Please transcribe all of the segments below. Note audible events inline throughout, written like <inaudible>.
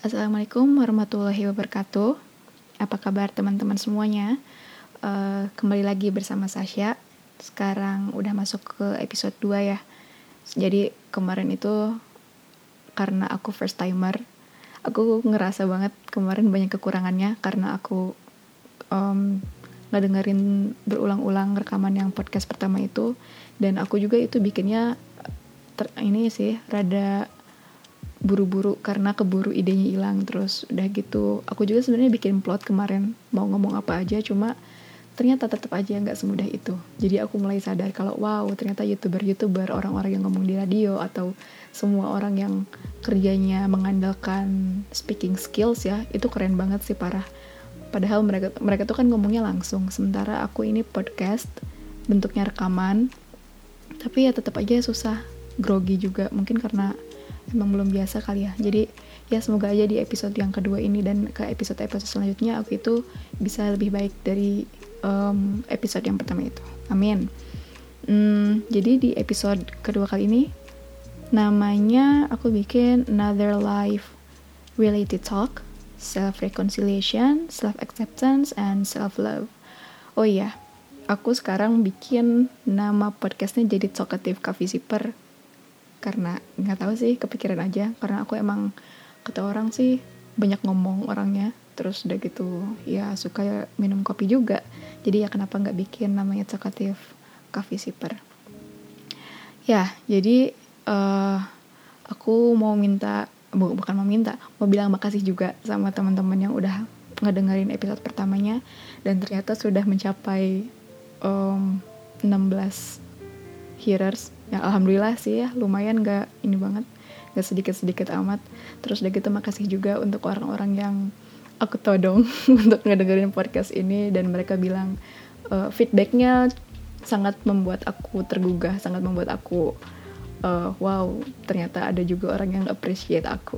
Assalamualaikum warahmatullahi wabarakatuh. Apa kabar teman-teman semuanya? Uh, kembali lagi bersama Sasha. Sekarang udah masuk ke episode 2 ya. Jadi kemarin itu karena aku first timer, aku ngerasa banget kemarin banyak kekurangannya karena aku um, nggak dengerin berulang-ulang rekaman yang podcast pertama itu dan aku juga itu bikinnya ter, ini sih rada buru-buru karena keburu idenya hilang terus udah gitu. Aku juga sebenarnya bikin plot kemarin mau ngomong apa aja cuma ternyata tetap aja nggak semudah itu. Jadi aku mulai sadar kalau wow ternyata youtuber youtuber orang-orang yang ngomong di radio atau semua orang yang kerjanya mengandalkan speaking skills ya itu keren banget sih parah. Padahal mereka mereka tuh kan ngomongnya langsung. Sementara aku ini podcast bentuknya rekaman tapi ya tetap aja susah grogi juga. Mungkin karena emang belum biasa kali ya. Jadi ya semoga aja di episode yang kedua ini dan ke episode-episode selanjutnya aku itu bisa lebih baik dari um, episode yang pertama itu. Amin. Hmm, jadi di episode kedua kali ini namanya aku bikin another life related talk self reconciliation self acceptance and self love oh iya aku sekarang bikin nama podcastnya jadi talkative coffee sipper karena nggak tahu sih kepikiran aja. Karena aku emang kata orang sih banyak ngomong orangnya. Terus udah gitu ya suka minum kopi juga. Jadi ya kenapa nggak bikin namanya cakatif coffee sipper. Ya jadi uh, aku mau minta bu, bukan mau minta mau bilang makasih juga sama teman-teman yang udah ngedengerin episode pertamanya. Dan ternyata sudah mencapai um, 16 hearers ya alhamdulillah sih ya lumayan gak ini banget gak sedikit-sedikit amat. Terus udah gitu makasih juga untuk orang-orang yang aku todong <laughs> untuk ngedengerin podcast ini. Dan mereka bilang uh, feedbacknya sangat membuat aku tergugah sangat membuat aku uh, wow ternyata ada juga orang yang appreciate aku.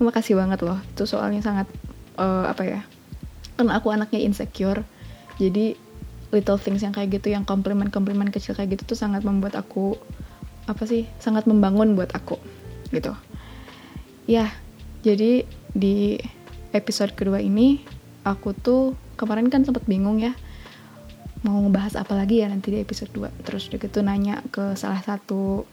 Makasih banget loh itu soalnya sangat uh, apa ya karena aku anaknya insecure jadi little things yang kayak gitu yang komplimen-komplimen kecil kayak gitu tuh sangat membuat aku apa sih sangat membangun buat aku gitu ya jadi di episode kedua ini aku tuh kemarin kan sempat bingung ya mau ngebahas apa lagi ya nanti di episode 2 terus udah gitu nanya ke salah satu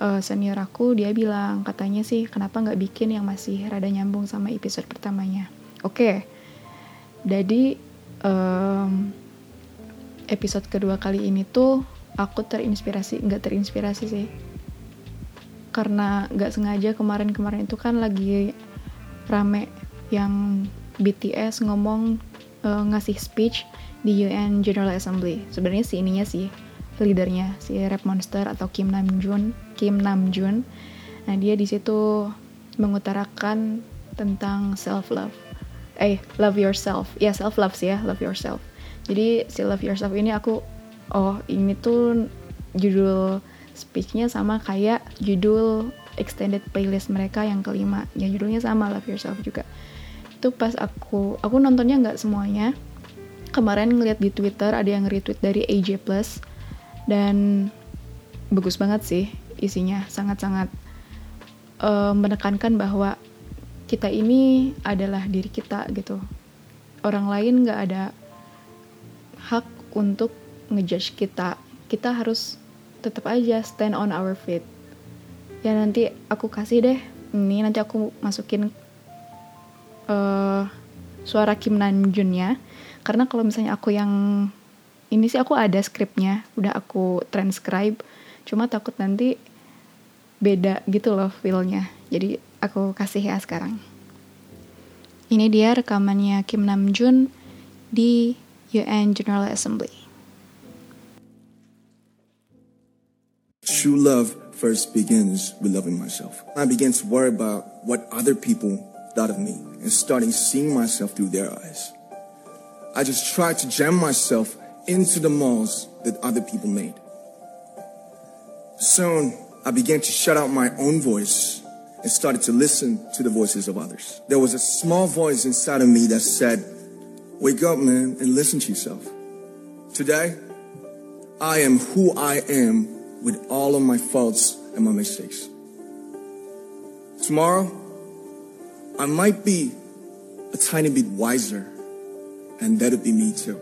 uh, senior aku dia bilang katanya sih kenapa nggak bikin yang masih rada nyambung sama episode pertamanya oke okay. jadi um, episode kedua kali ini tuh aku terinspirasi nggak terinspirasi sih. Karena nggak sengaja kemarin-kemarin itu kan lagi rame yang BTS ngomong uh, ngasih speech di UN General Assembly. Sebenarnya si ininya sih leadernya si Rap Monster atau Kim Namjoon Kim Namjoon. Nah dia di situ mengutarakan tentang self love eh love yourself. Ya self love sih ya love yourself jadi si love yourself ini aku oh ini tuh judul speechnya sama kayak judul extended playlist mereka yang kelima. Ya judulnya sama love yourself juga. Itu pas aku aku nontonnya nggak semuanya. Kemarin ngeliat di twitter ada yang retweet dari AJ Plus dan bagus banget sih isinya sangat-sangat uh, menekankan bahwa kita ini adalah diri kita gitu. Orang lain nggak ada untuk ngejudge kita kita harus tetap aja stand on our feet. Ya nanti aku kasih deh ini nanti aku masukin uh, suara Kim Namjoon ya karena kalau misalnya aku yang ini sih aku ada skripnya udah aku transcribe. Cuma takut nanti beda gitu loh feelnya. Jadi aku kasih ya sekarang. Ini dia rekamannya Kim Namjoon di UN General Assembly. True love first begins with loving myself. I began to worry about what other people thought of me and starting seeing myself through their eyes. I just tried to jam myself into the molds that other people made. Soon, I began to shut out my own voice and started to listen to the voices of others. There was a small voice inside of me that said, Wake up, man, and listen to yourself. Today, I am who I am with all of my faults and my mistakes. Tomorrow, I might be a tiny bit wiser, and that'd be me too.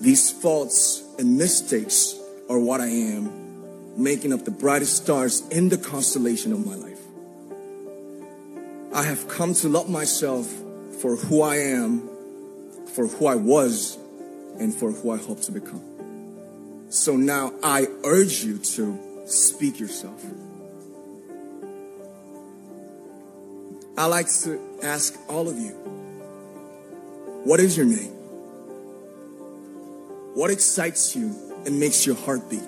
These faults and mistakes are what I am, making up the brightest stars in the constellation of my life. I have come to love myself for who I am, for who I was, and for who I hope to become. So now I urge you to speak yourself. I like to ask all of you, what is your name? What excites you and makes your heart beat?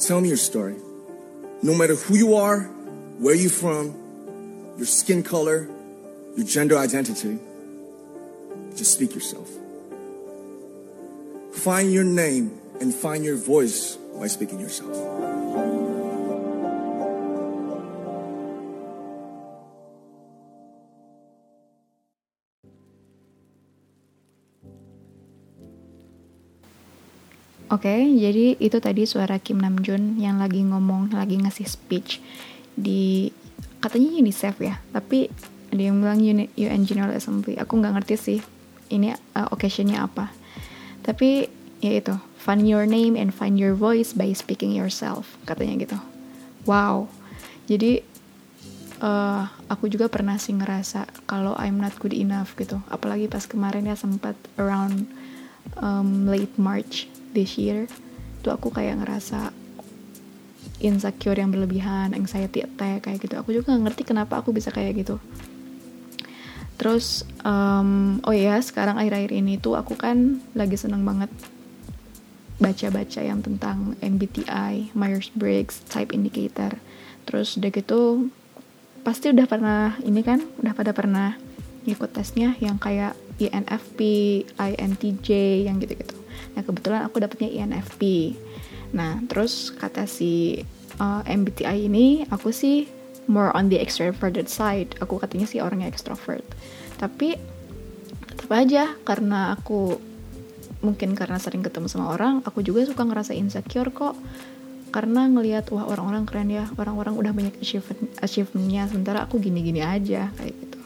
Tell me your story. No matter who you are, where you're from, your skin color, your gender identity, just speak yourself. Find your name and find your voice by speaking yourself. Oke, jadi itu tadi suara Kim Namjoon yang lagi ngomong, lagi ngasih speech di katanya UNICEF ya, tapi ada yang bilang UN General Assembly. Aku nggak ngerti sih ini uh, occasionnya apa. Tapi ya itu, find your name and find your voice by speaking yourself, katanya gitu. Wow. Jadi uh, aku juga pernah sih ngerasa kalau I'm not good enough gitu. Apalagi pas kemarin ya sempat around um, late March this year tuh aku kayak ngerasa insecure yang berlebihan, anxiety attack kayak gitu. Aku juga gak ngerti kenapa aku bisa kayak gitu. Terus, um, oh ya, sekarang akhir-akhir ini tuh aku kan lagi seneng banget baca-baca yang tentang MBTI, Myers-Briggs, Type Indicator. Terus udah gitu, pasti udah pernah, ini kan, udah pada pernah ikut tesnya yang kayak INFP, INTJ, yang gitu-gitu. Nah kebetulan aku dapetnya INFP. Nah terus kata si uh, MBTI ini aku sih more on the extroverted side. Aku katanya sih orangnya extrovert. Tapi tetap aja karena aku mungkin karena sering ketemu sama orang, aku juga suka ngerasa insecure kok. Karena ngelihat wah orang-orang keren ya, orang-orang udah banyak achievement achievementnya, sementara aku gini-gini aja kayak gitu.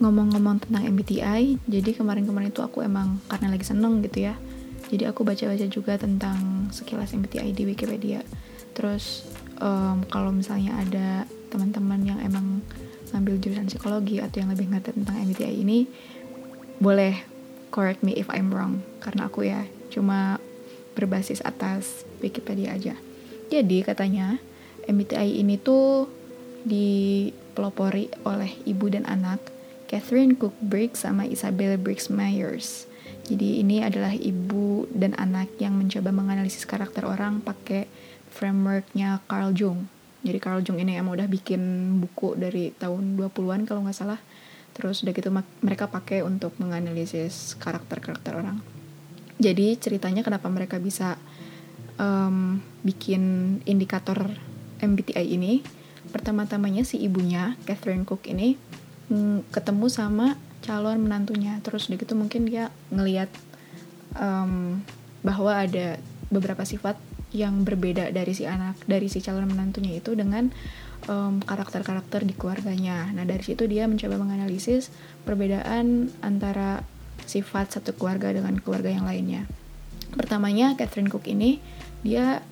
Ngomong-ngomong tentang MBTI, jadi kemarin-kemarin itu aku emang karena lagi seneng gitu ya, jadi aku baca-baca juga tentang sekilas MBTI di Wikipedia terus um, kalau misalnya ada teman-teman yang emang ngambil jurusan psikologi atau yang lebih ngerti tentang MBTI ini boleh correct me if I'm wrong karena aku ya cuma berbasis atas Wikipedia aja jadi katanya MBTI ini tuh dipelopori oleh ibu dan anak Catherine Cook Briggs sama Isabel Briggs Myers jadi ini adalah ibu dan anak yang mencoba menganalisis karakter orang pakai frameworknya Carl Jung. Jadi Carl Jung ini emang udah bikin buku dari tahun 20-an kalau nggak salah. Terus udah gitu mereka pakai untuk menganalisis karakter-karakter orang. Jadi ceritanya kenapa mereka bisa um, bikin indikator MBTI ini. Pertama-tamanya si ibunya, Catherine Cook ini, mm, ketemu sama calon menantunya terus udah gitu mungkin dia ngelihat um, bahwa ada beberapa sifat yang berbeda dari si anak dari si calon menantunya itu dengan karakter-karakter um, di keluarganya. Nah dari situ dia mencoba menganalisis perbedaan antara sifat satu keluarga dengan keluarga yang lainnya. Pertamanya Catherine Cook ini dia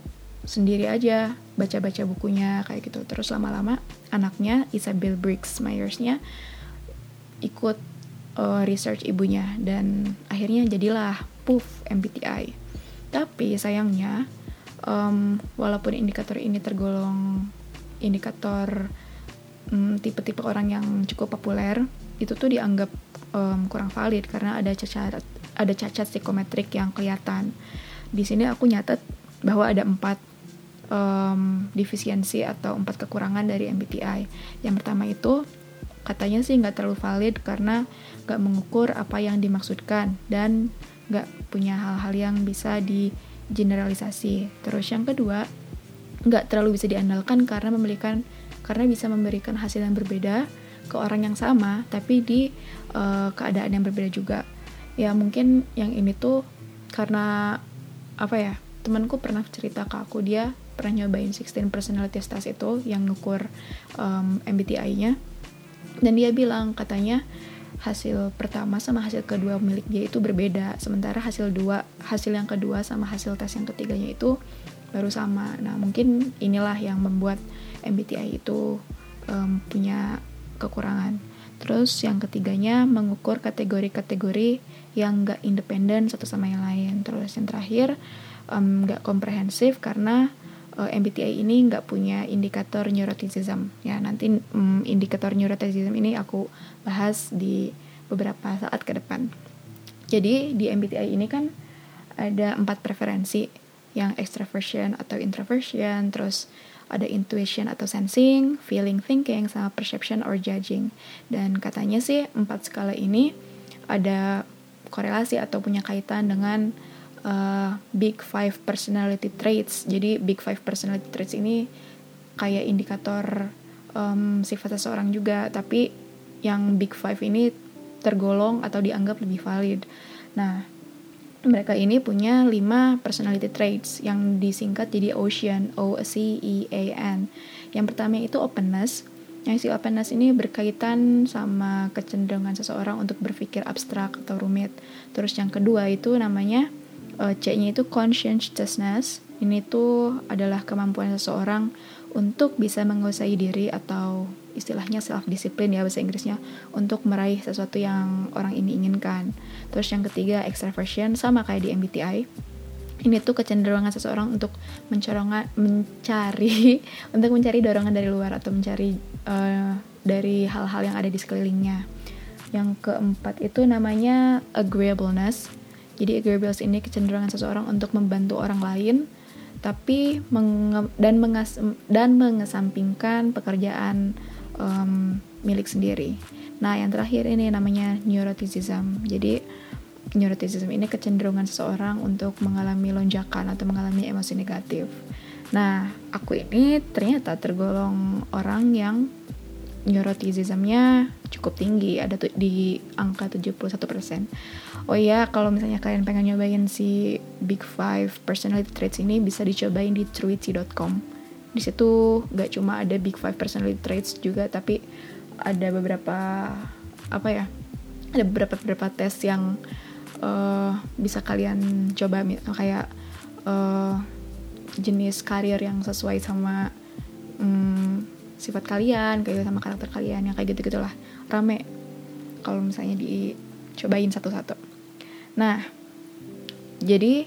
sendiri aja baca-baca bukunya kayak gitu. Terus lama-lama anaknya Isabel Briggs Myersnya ikut uh, research ibunya dan akhirnya jadilah puff MBTI. Tapi sayangnya um, walaupun indikator ini tergolong indikator um, tipe-tipe orang yang cukup populer, itu tuh dianggap um, kurang valid karena ada cacat ada cacat psikometrik yang kelihatan. Di sini aku nyatet bahwa ada empat um, defisiensi atau empat kekurangan dari MBTI. Yang pertama itu katanya sih nggak terlalu valid karena gak mengukur apa yang dimaksudkan dan gak punya hal-hal yang bisa di generalisasi. Terus yang kedua, gak terlalu bisa diandalkan karena memberikan karena bisa memberikan hasil yang berbeda ke orang yang sama, tapi di uh, keadaan yang berbeda juga. Ya mungkin yang ini tuh karena apa ya temanku pernah cerita ke aku dia pernah nyobain 16 personality test itu yang ngukur um, MBTI-nya dan dia bilang katanya hasil pertama sama hasil kedua milik dia itu berbeda. Sementara hasil dua hasil yang kedua sama hasil tes yang ketiganya itu baru sama. Nah mungkin inilah yang membuat MBTI itu um, punya kekurangan. Terus yang ketiganya mengukur kategori-kategori yang gak independen satu sama yang lain. Terus yang terakhir um, gak komprehensif karena uh, MBTI ini nggak punya indikator neuroticism ya nanti um, indikator neuroticism ini aku bahas di beberapa saat ke depan jadi di MBTI ini kan ada empat preferensi yang extraversion atau introversion terus ada intuition atau sensing, feeling, thinking, sama perception or judging. Dan katanya sih empat skala ini ada korelasi atau punya kaitan dengan uh, Big Five Personality Traits. Jadi Big Five Personality Traits ini kayak indikator um, sifat seseorang juga, tapi yang Big Five ini tergolong atau dianggap lebih valid. Nah, mereka ini punya lima personality traits yang disingkat jadi Ocean, O C E A N. Yang pertama itu openness. Yang si openness ini berkaitan sama kecenderungan seseorang untuk berpikir abstrak atau rumit. Terus yang kedua itu namanya uh, C-nya itu conscientiousness. Ini tuh adalah kemampuan seseorang untuk bisa menguasai diri atau istilahnya self discipline ya bahasa Inggrisnya untuk meraih sesuatu yang orang ini inginkan. Terus yang ketiga extraversion sama kayak di MBTI. Ini tuh kecenderungan seseorang untuk mencorongan mencari <laughs> untuk mencari dorongan dari luar atau mencari uh, dari hal-hal yang ada di sekelilingnya. Yang keempat itu namanya agreeableness jadi agreeableness ini kecenderungan seseorang untuk membantu orang lain tapi menge dan mengas dan mengesampingkan pekerjaan um, milik sendiri. Nah, yang terakhir ini namanya neuroticism. Jadi neuroticism ini kecenderungan seseorang untuk mengalami lonjakan atau mengalami emosi negatif. Nah, aku ini ternyata tergolong orang yang neuroticismnya cukup tinggi ada tuh di angka 71% oh iya kalau misalnya kalian pengen nyobain si Big Five Personality Traits ini bisa dicobain di truity.com di situ gak cuma ada Big Five Personality Traits juga tapi ada beberapa apa ya ada beberapa beberapa tes yang uh, bisa kalian coba. Kayak uh, jenis karir yang sesuai sama um, sifat kalian kayak sama karakter kalian yang kayak gitu gitulah rame kalau misalnya dicobain satu-satu. Nah jadi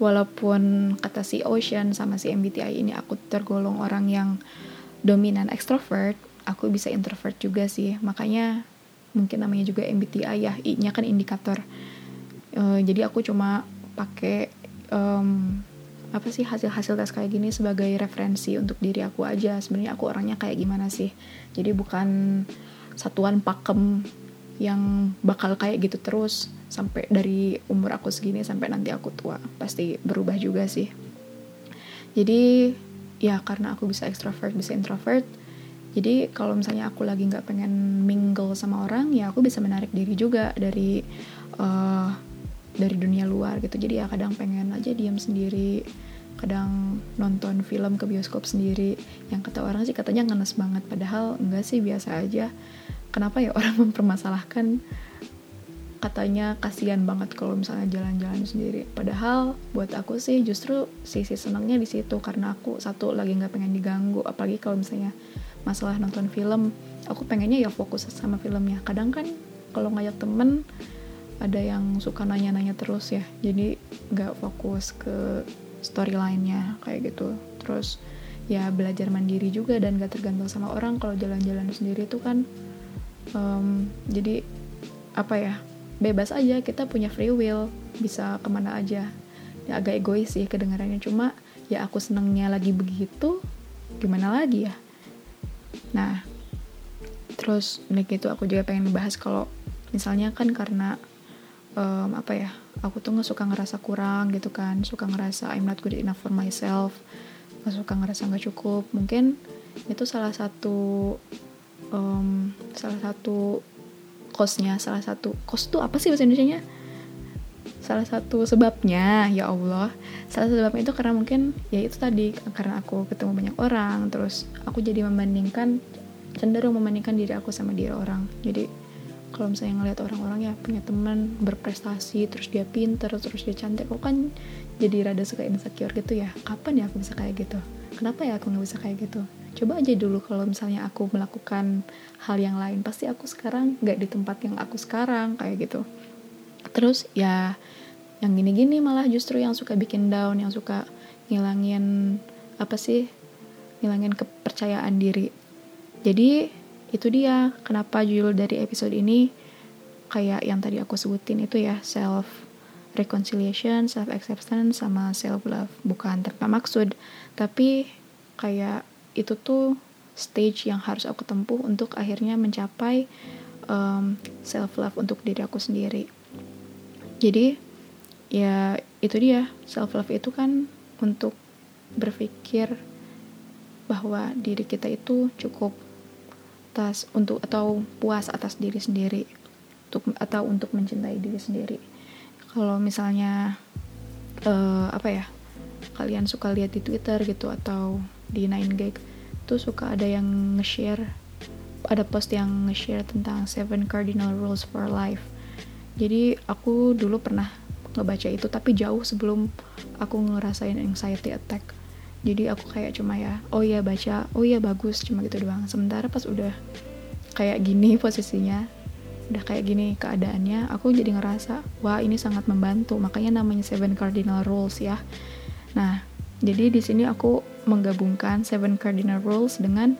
walaupun kata si Ocean sama si MBTI ini aku tergolong orang yang dominan extrovert aku bisa introvert juga sih. Makanya mungkin namanya juga MBTI ya I-nya kan indikator. Uh, jadi aku cuma pakai um, apa sih hasil-hasil tes kayak gini sebagai referensi untuk diri aku aja. Sebenarnya aku orangnya kayak gimana sih? Jadi bukan satuan pakem yang bakal kayak gitu terus sampai dari umur aku segini sampai nanti aku tua. Pasti berubah juga sih. Jadi ya karena aku bisa extrovert bisa introvert jadi kalau misalnya aku lagi nggak pengen mingle sama orang ya aku bisa menarik diri juga dari uh, dari dunia luar gitu. Jadi ya kadang pengen aja diam sendiri kadang nonton film ke bioskop sendiri. Yang kata orang sih katanya ngenes banget padahal enggak sih biasa aja. Kenapa ya orang <laughs> mempermasalahkan? Katanya kasihan banget kalau misalnya jalan-jalan sendiri. Padahal buat aku sih justru sisi senangnya di situ karena aku satu lagi nggak pengen diganggu. Apalagi kalau misalnya masalah nonton film aku pengennya ya fokus sama filmnya. Kadang kan kalau ngajak temen ada yang suka nanya-nanya terus ya. Jadi nggak fokus ke storyline-nya kayak gitu. Terus ya belajar mandiri juga dan gak tergantung sama orang. Kalau jalan-jalan sendiri tuh kan um, jadi apa ya bebas aja. Kita punya free will bisa ke mana aja. Ya agak egois sih kedengarannya. Cuma ya aku senengnya lagi begitu gimana lagi ya? Nah terus nih gitu aku juga pengen bahas kalau misalnya kan karena um, apa ya aku tuh nggak suka ngerasa kurang gitu kan suka ngerasa I'm not good enough for myself nggak suka ngerasa nggak cukup. Mungkin itu salah satu um, salah satu costnya salah satu cost tuh apa sih bahasa Indonesia nya salah satu sebabnya ya Allah. Salah satu sebabnya itu karena mungkin ya itu tadi karena aku ketemu banyak orang terus aku jadi membandingkan cenderung membandingkan diri aku sama diri orang. Jadi kalau misalnya ngelihat orang-orang ya punya teman berprestasi terus dia pinter terus dia cantik aku kan jadi rada suka insecure gitu ya. Kapan ya aku bisa kayak gitu? Kenapa ya aku nggak bisa kayak gitu? Coba aja dulu kalau misalnya aku melakukan hal yang lain pasti aku sekarang nggak di tempat yang aku sekarang kayak gitu. Terus ya yang gini-gini malah justru yang suka bikin down yang suka ngilangin apa sih ngilangin kepercayaan diri. Jadi itu dia. Kenapa judul dari episode ini? Kayak yang tadi aku sebutin itu ya self reconciliation, self acceptance sama self love. Bukan tanpa maksud. Tapi kayak itu tuh stage yang harus aku tempuh untuk akhirnya mencapai um, self love untuk diri aku sendiri. Jadi ya itu dia. Self love itu kan untuk berpikir bahwa diri kita itu cukup atas untuk atau puas atas diri sendiri untuk atau untuk mencintai diri sendiri. Kalau misalnya uh, apa ya kalian suka lihat di Twitter gitu atau di 9gag tuh suka ada yang nge-share ada post yang nge-share tentang seven cardinal rules for life. Jadi aku dulu pernah ngebaca itu tapi jauh sebelum aku ngerasain anxiety attack jadi aku kayak cuma ya oh iya baca oh iya bagus cuma gitu doang. Sementara pas udah kayak gini <laughs> posisinya udah kayak gini keadaannya aku jadi ngerasa wah ini sangat membantu. Makanya namanya seven cardinal rules ya. Nah jadi di sini aku menggabungkan seven cardinal rules dengan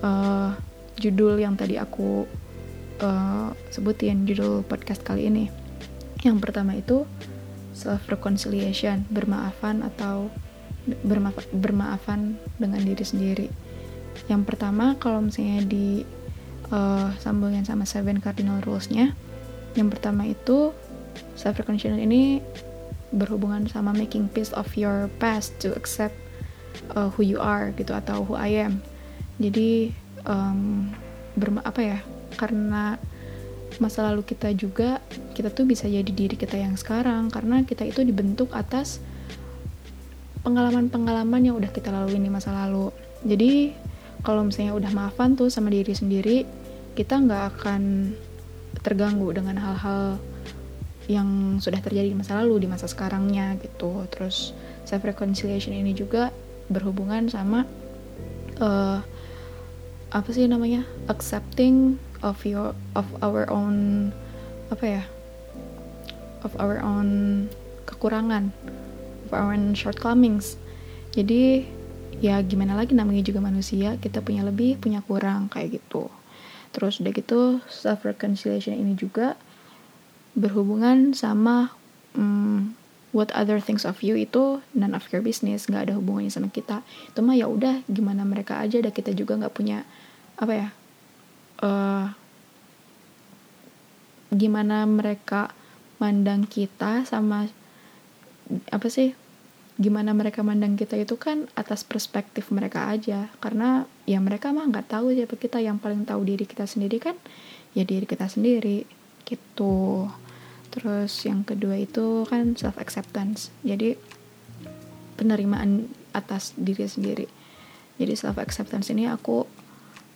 uh, judul yang tadi aku uh, sebutin judul podcast kali ini. Yang pertama itu self reconciliation bermaafan atau bermaaf bermaafan dengan diri sendiri. Yang pertama kalau misalnya di uh, sambungin sama seven cardinal rulesnya yang pertama itu self reconciliation ini berhubungan sama making peace of your past to accept uh, who you are gitu atau who I am. Jadi um, berma apa ya karena masa lalu kita juga kita tuh bisa jadi diri kita yang sekarang karena kita itu dibentuk atas pengalaman-pengalaman yang udah kita lalui di masa lalu. Jadi kalau misalnya udah maafan tuh sama diri sendiri kita nggak akan terganggu dengan hal-hal yang sudah terjadi di masa lalu di masa sekarangnya gitu. Terus self reconciliation ini juga berhubungan sama uh, apa sih namanya? Accepting of your of our own apa ya? Of our own kekurangan own shortcomings jadi ya gimana lagi namanya juga manusia kita punya lebih punya kurang kayak gitu. Terus udah gitu self reconciliation ini juga berhubungan sama um, what other things of you itu none of your business nggak ada hubungannya sama kita. Itu mah ya udah gimana mereka aja dan kita juga nggak punya apa ya uh, gimana mereka mandang kita sama apa sih gimana mereka mandang kita itu kan atas perspektif mereka aja. Karena ya mereka mah nggak tahu siapa kita. Yang paling tahu diri kita sendiri kan ya diri kita sendiri gitu. Terus yang kedua itu kan self acceptance jadi penerimaan atas diri sendiri. Jadi self acceptance ini aku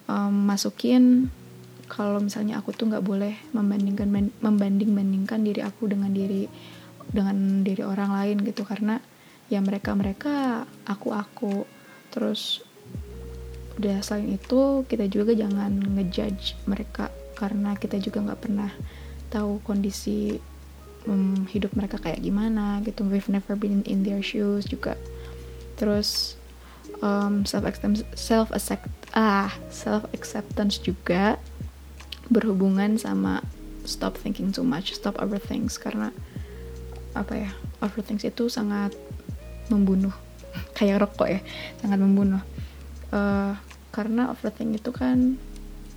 um, masukin kalau misalnya aku tuh nggak boleh membandingkan membanding bandingkan diri aku dengan diri dengan diri orang lain gitu karena ya mereka mereka aku aku terus udah selain itu kita juga jangan ngejudge mereka karena kita juga nggak pernah tahu kondisi um, hidup mereka kayak gimana gitu. We've never been in their shoes juga. Terus um, self acceptance self accept ah self acceptance juga berhubungan sama stop thinking too much, stop overthink karena apa ya overthink itu sangat membunuh. <laughs> Kayak rokok ya sangat membunuh. Uh, karena overthink itu kan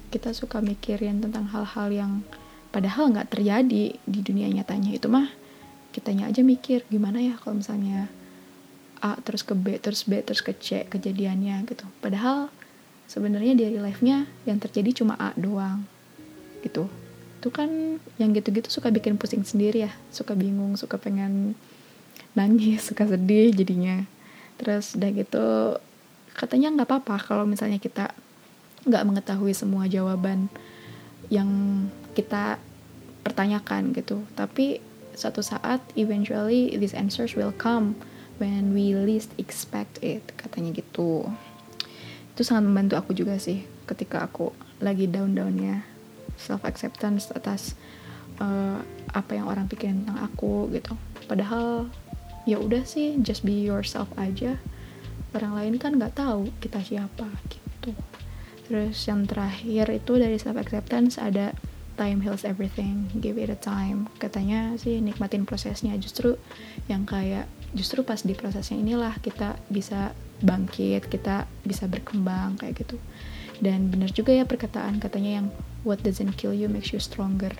kita suka mikirin tentang hal-hal yang padahal nggak terjadi di dunia nyatanya. Itu mah kitanya aja mikir gimana ya kalau misalnya A terus ke B terus B terus ke C kejadiannya gitu. Padahal sebenarnya dari life-nya yang terjadi cuma A doang gitu itu kan yang gitu-gitu suka bikin pusing sendiri ya. Suka bingung suka pengen nangis <laughs> suka sedih jadinya. Terus udah gitu katanya nggak apa-apa kalau misalnya kita nggak mengetahui semua jawaban yang kita pertanyakan gitu. Tapi suatu saat eventually these answers will come when we least expect it katanya gitu. Itu sangat membantu aku juga sih ketika aku lagi down-downnya self acceptance atas uh, apa yang orang pikirin tentang aku gitu. Padahal ya udah sih just be yourself aja. Orang lain kan nggak tahu kita siapa gitu. Terus yang terakhir itu dari self acceptance ada time heals everything give it a time. Katanya sih nikmatin prosesnya. Justru yang kayak justru pas di prosesnya inilah kita bisa bangkit kita bisa berkembang kayak gitu. Dan benar juga ya perkataan katanya yang what doesn't kill you makes you stronger.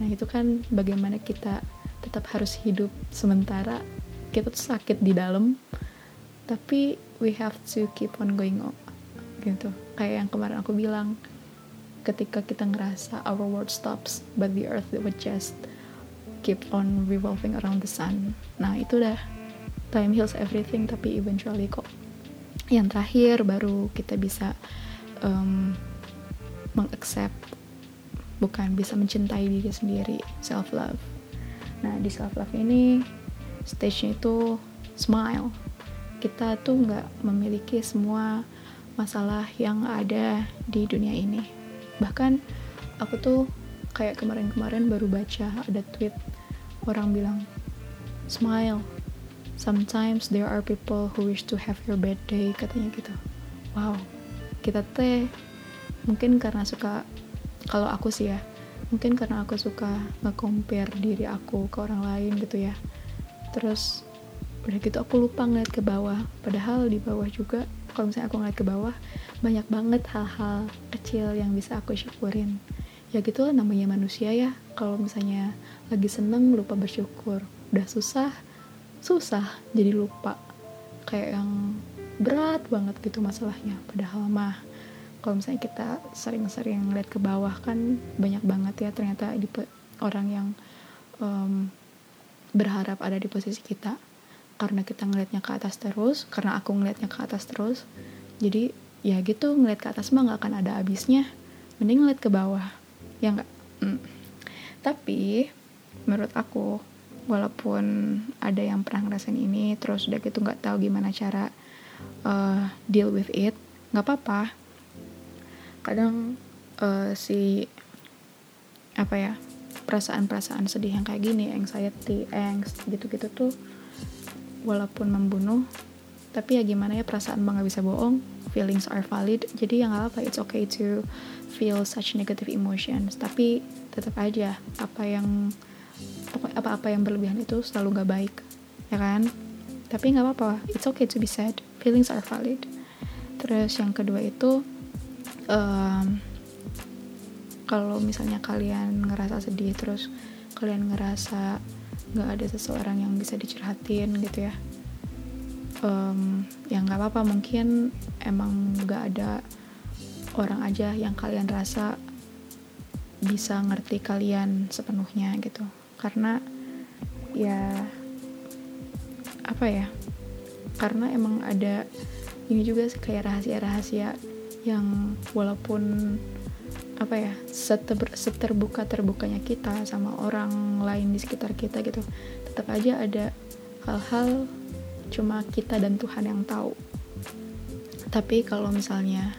Nah itu kan bagaimana kita tetap harus hidup sementara. Kita tuh sakit di dalam tapi we have to keep on going on gitu. Kayak yang kemarin aku bilang ketika kita ngerasa our world stops but the earth would just keep on revolving around the sun. Nah itu dah. Time heals everything tapi eventually kok. Yang terakhir baru kita bisa um, mengaccept bukan bisa mencintai diri sendiri self love nah di self love ini stage-nya itu smile. Kita tuh nggak memiliki semua masalah yang ada di dunia ini. Bahkan aku tuh kayak kemarin-kemarin baru baca ada tweet orang bilang smile sometimes there are people who wish to have your bad day katanya gitu. Wow kita teh mungkin karena suka kalau aku sih ya mungkin karena aku suka nge-compare diri aku ke orang lain gitu ya. Terus udah gitu aku lupa ngeliat ke bawah. Padahal di bawah juga kalau misalnya aku ngeliat ke bawah banyak banget hal-hal kecil yang bisa aku syukurin. Ya gitu lah namanya manusia ya. Kalau misalnya lagi seneng lupa bersyukur. Udah susah susah jadi lupa. Kayak yang berat banget gitu masalahnya. Padahal mah kalau misalnya kita sering-sering ngeliat ke bawah kan banyak banget ya ternyata di orang yang um, berharap ada di posisi kita. Karena kita ngelihatnya ke atas terus karena aku ngelihatnya ke atas terus jadi ya gitu ngeliat ke atas mah nggak akan ada habisnya. Mending ngeliat ke bawah ya nggak? Hmm. tapi menurut aku walaupun ada yang pernah ngerasain ini terus udah gitu nggak tahu gimana cara uh, deal with it nggak apa-apa kadang uh, si apa ya perasaan-perasaan sedih yang kayak gini anxiety angst gitu-gitu tuh walaupun membunuh tapi ya gimana ya perasaan mah nggak bisa bohong feelings are valid jadi yang nggak apa it's okay to feel such negative emotions tapi tetap aja apa yang apa-apa yang berlebihan itu selalu nggak baik ya kan? Tapi nggak apa-apa it's okay to be sad feelings are valid. Terus yang kedua itu um, kalau misalnya kalian ngerasa sedih terus kalian ngerasa nggak ada seseorang yang bisa dicurhatin gitu ya um, ya nggak apa-apa. Mungkin emang nggak ada orang aja yang kalian rasa bisa ngerti kalian sepenuhnya gitu. Karena ya apa ya karena emang ada ini juga kayak rahasia-rahasia yang walaupun apa ya seter, seterbuka terbukanya kita sama orang lain di sekitar kita gitu tetap aja ada hal-hal cuma kita dan Tuhan yang tahu. Tapi kalau misalnya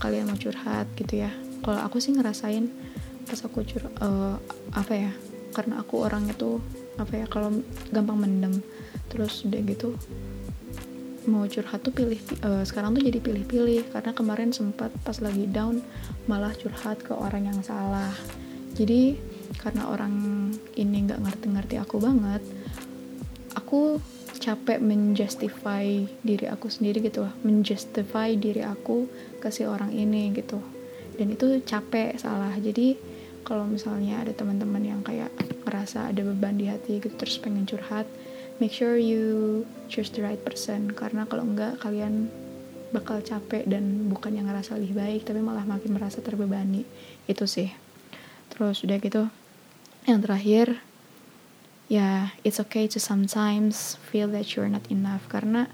kalian mau curhat gitu ya kalau aku sih ngerasain pas aku cur uh, apa ya karena aku orangnya tuh apa ya kalau gampang mendem terus udah gitu mau curhat tuh pilih uh, sekarang tuh jadi pilih-pilih. Karena kemarin sempat pas lagi down malah curhat ke orang yang salah. Jadi karena orang ini nggak ngerti-ngerti aku banget aku capek menjustify diri aku sendiri gitu lah menjustify diri aku ke si orang ini gitu. Dan itu capek salah. Jadi kalau misalnya ada teman-teman yang kayak ngerasa ada beban di hati gitu terus pengen curhat make sure you choose the right person. Karena kalau enggak kalian bakal capek dan bukan yang ngerasa lebih baik tapi malah makin merasa terbebani. Itu sih. Terus udah gitu. Yang terakhir ya it's okay to sometimes feel that you're not enough. Karena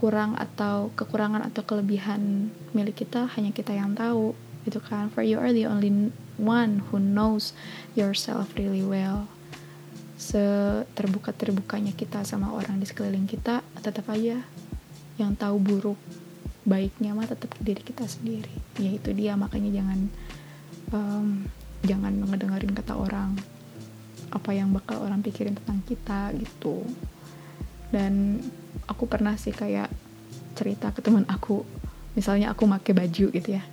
kurang atau kekurangan atau kelebihan milik kita hanya kita yang tahu. Gitu kan? For you are the only one who knows yourself really well seterbuka terbukanya kita sama orang di sekeliling kita tetap aja yang tahu buruk baiknya mah tetap diri kita sendiri. Ya itu dia. Makanya jangan um, jangan ngedengerin kata orang apa yang bakal orang pikirin tentang kita gitu. Dan aku pernah sih kayak cerita ke teman aku misalnya aku pakai baju gitu ya.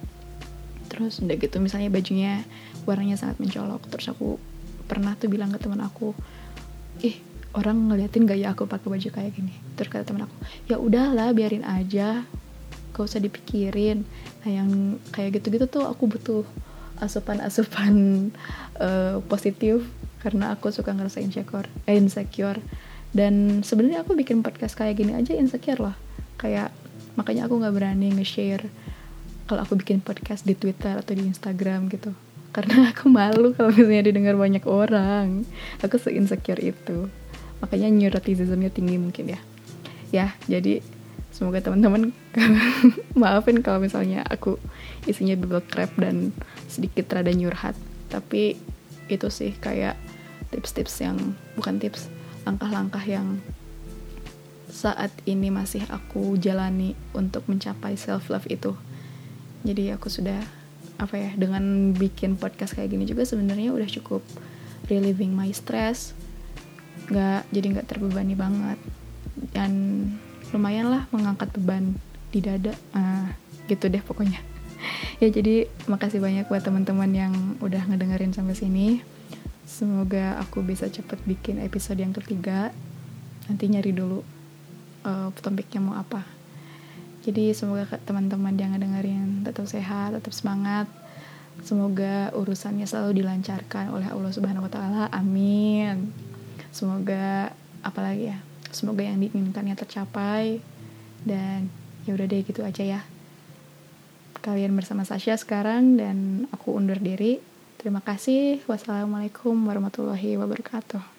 Terus udah gitu misalnya bajunya warnanya sangat mencolok terus aku pernah tuh bilang ke teman aku ih orang ngeliatin gaya aku pakai baju kayak gini. Terus kata teman aku ya udahlah biarin aja gak usah dipikirin. Nah yang kayak gitu-gitu tuh aku butuh asupan-asupan uh, <laughs> positif karena aku suka ngerasa insecure eh, insecure. Dan sebenarnya aku bikin podcast kayak gini aja insecure lah kayak makanya aku nggak berani nge-share kalau aku bikin podcast di Twitter atau di Instagram gitu karena <laughs> aku malu kalau misalnya didengar banyak orang. Aku se insecure itu. Makanya neuroticismnya tinggi mungkin ya. Ya jadi semoga teman-teman <laughs> maafin kalau misalnya aku isinya bubble crap dan sedikit rada nyurhat. Tapi itu sih kayak tips-tips yang bukan tips langkah-langkah yang saat ini masih aku jalani untuk mencapai self love itu. Jadi aku sudah apa ya dengan bikin podcast kayak gini juga sebenarnya udah cukup relieving my stress. Nggak jadi nggak terbebani banget. Dan lumayan lah mengangkat beban di dada. Uh, gitu deh pokoknya. <laughs> Ya jadi makasih banyak buat teman-teman yang udah ngedengerin sampai sini. Semoga aku bisa cepet bikin episode yang ketiga. Nanti nyari dulu uh, topiknya mau apa jadi semoga teman-teman yang ngedengerin tetap sehat tetap semangat. Semoga urusannya selalu dilancarkan oleh Allah Subhanahu Wa Taala. Amin. Semoga apalagi ya semoga yang diinginkannya tercapai. Dan ya udah deh gitu aja ya. Kalian bersama Sasha sekarang dan aku undur diri. Terima kasih. Wassalamualaikum warahmatullahi wabarakatuh